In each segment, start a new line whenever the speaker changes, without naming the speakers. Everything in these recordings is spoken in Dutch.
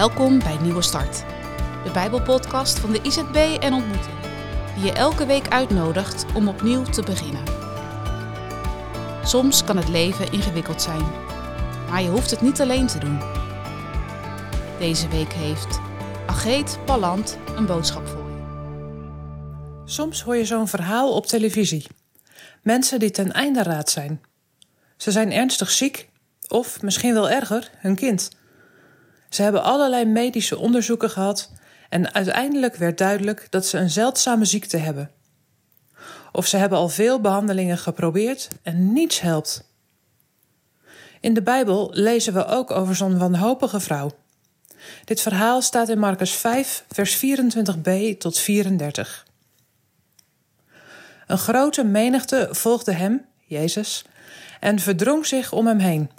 Welkom bij Nieuwe Start, de Bijbelpodcast van de IZB en Ontmoeting, die je elke week uitnodigt om opnieuw te beginnen. Soms kan het leven ingewikkeld zijn, maar je hoeft het niet alleen te doen. Deze week heeft Ageet Palland een boodschap voor je.
Soms hoor je zo'n verhaal op televisie. Mensen die ten einde raad zijn. Ze zijn ernstig ziek, of misschien wel erger, hun kind. Ze hebben allerlei medische onderzoeken gehad en uiteindelijk werd duidelijk dat ze een zeldzame ziekte hebben. Of ze hebben al veel behandelingen geprobeerd en niets helpt. In de Bijbel lezen we ook over zo'n wanhopige vrouw. Dit verhaal staat in Marcus 5, vers 24b tot 34. Een grote menigte volgde hem, Jezus, en verdrong zich om hem heen.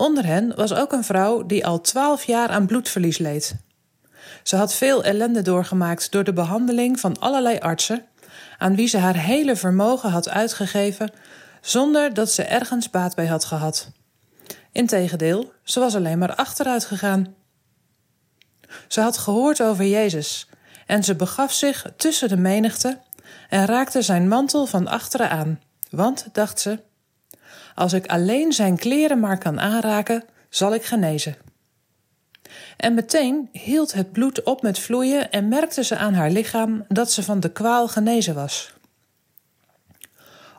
Onder hen was ook een vrouw die al twaalf jaar aan bloedverlies leed. Ze had veel ellende doorgemaakt door de behandeling van allerlei artsen, aan wie ze haar hele vermogen had uitgegeven, zonder dat ze ergens baat bij had gehad. Integendeel, ze was alleen maar achteruit gegaan. Ze had gehoord over Jezus en ze begaf zich tussen de menigte en raakte zijn mantel van achteren aan, want, dacht ze, als ik alleen zijn kleren maar kan aanraken, zal ik genezen. En meteen hield het bloed op met vloeien en merkte ze aan haar lichaam dat ze van de kwaal genezen was.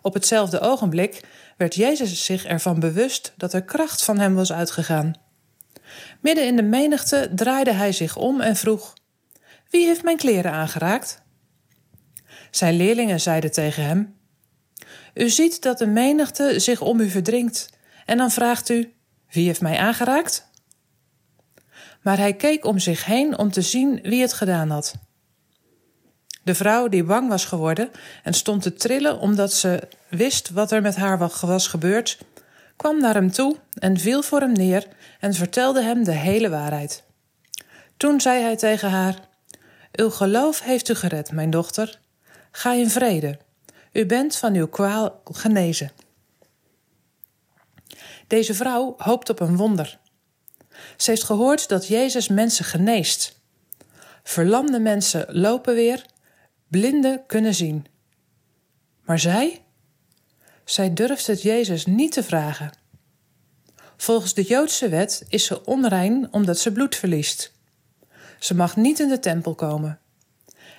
Op hetzelfde ogenblik werd Jezus zich ervan bewust dat er kracht van hem was uitgegaan. Midden in de menigte draaide hij zich om en vroeg: Wie heeft mijn kleren aangeraakt? Zijn leerlingen zeiden tegen hem: U ziet dat de menigte zich om u verdringt, en dan vraagt u: Wie heeft mij aangeraakt? Maar hij keek om zich heen om te zien wie het gedaan had. De vrouw, die bang was geworden en stond te trillen omdat ze wist wat er met haar was gebeurd, kwam naar hem toe en viel voor hem neer en vertelde hem de hele waarheid. Toen zei hij tegen haar: Uw geloof heeft u gered, mijn dochter. Ga in vrede. U bent van uw kwaal genezen. Deze vrouw hoopt op een wonder. Ze heeft gehoord dat Jezus mensen geneest. Verlamde mensen lopen weer, blinden kunnen zien. Maar zij? Zij durft het Jezus niet te vragen. Volgens de Joodse wet is ze onrein omdat ze bloed verliest. Ze mag niet in de tempel komen.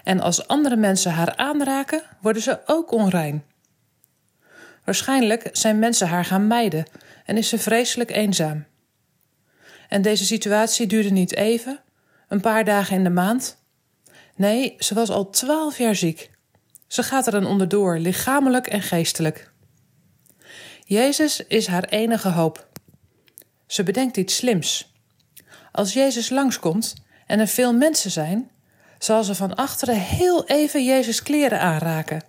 En als andere mensen haar aanraken, worden ze ook onrein. Waarschijnlijk zijn mensen haar gaan mijden en is ze vreselijk eenzaam. En deze situatie duurde niet even, een paar dagen in de maand. Nee, ze was al twaalf jaar ziek. Ze gaat er dan onderdoor, lichamelijk en geestelijk. Jezus is haar enige hoop. Ze bedenkt iets slims. Als Jezus langskomt en er veel mensen zijn, zal ze van achteren heel even Jezus kleren aanraken.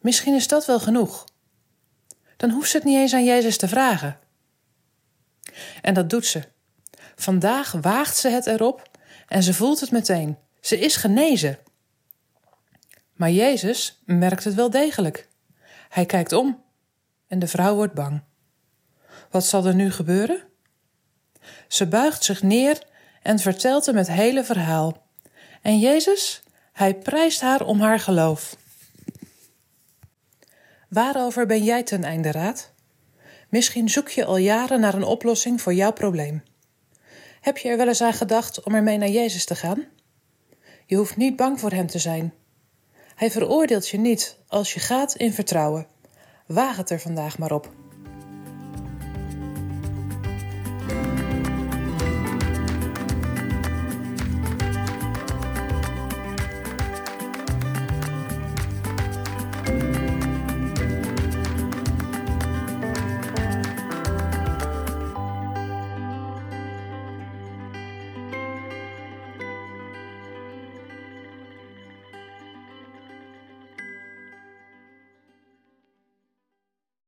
Misschien is dat wel genoeg. Dan hoeft ze het niet eens aan Jezus te vragen. En dat doet ze. Vandaag waagt ze het erop en ze voelt het meteen. Ze is genezen. Maar Jezus merkt het wel degelijk. Hij kijkt om en de vrouw wordt bang. Wat zal er nu gebeuren? Ze buigt zich neer en vertelt hem het hele verhaal. En Jezus, hij prijst haar om haar geloof. Waarover ben jij ten einde raad? Misschien zoek je al jaren naar een oplossing voor jouw probleem. Heb je er wel eens aan gedacht om ermee naar Jezus te gaan? Je hoeft niet bang voor hem te zijn. Hij veroordeelt je niet als je gaat in vertrouwen. Waag het er vandaag maar op.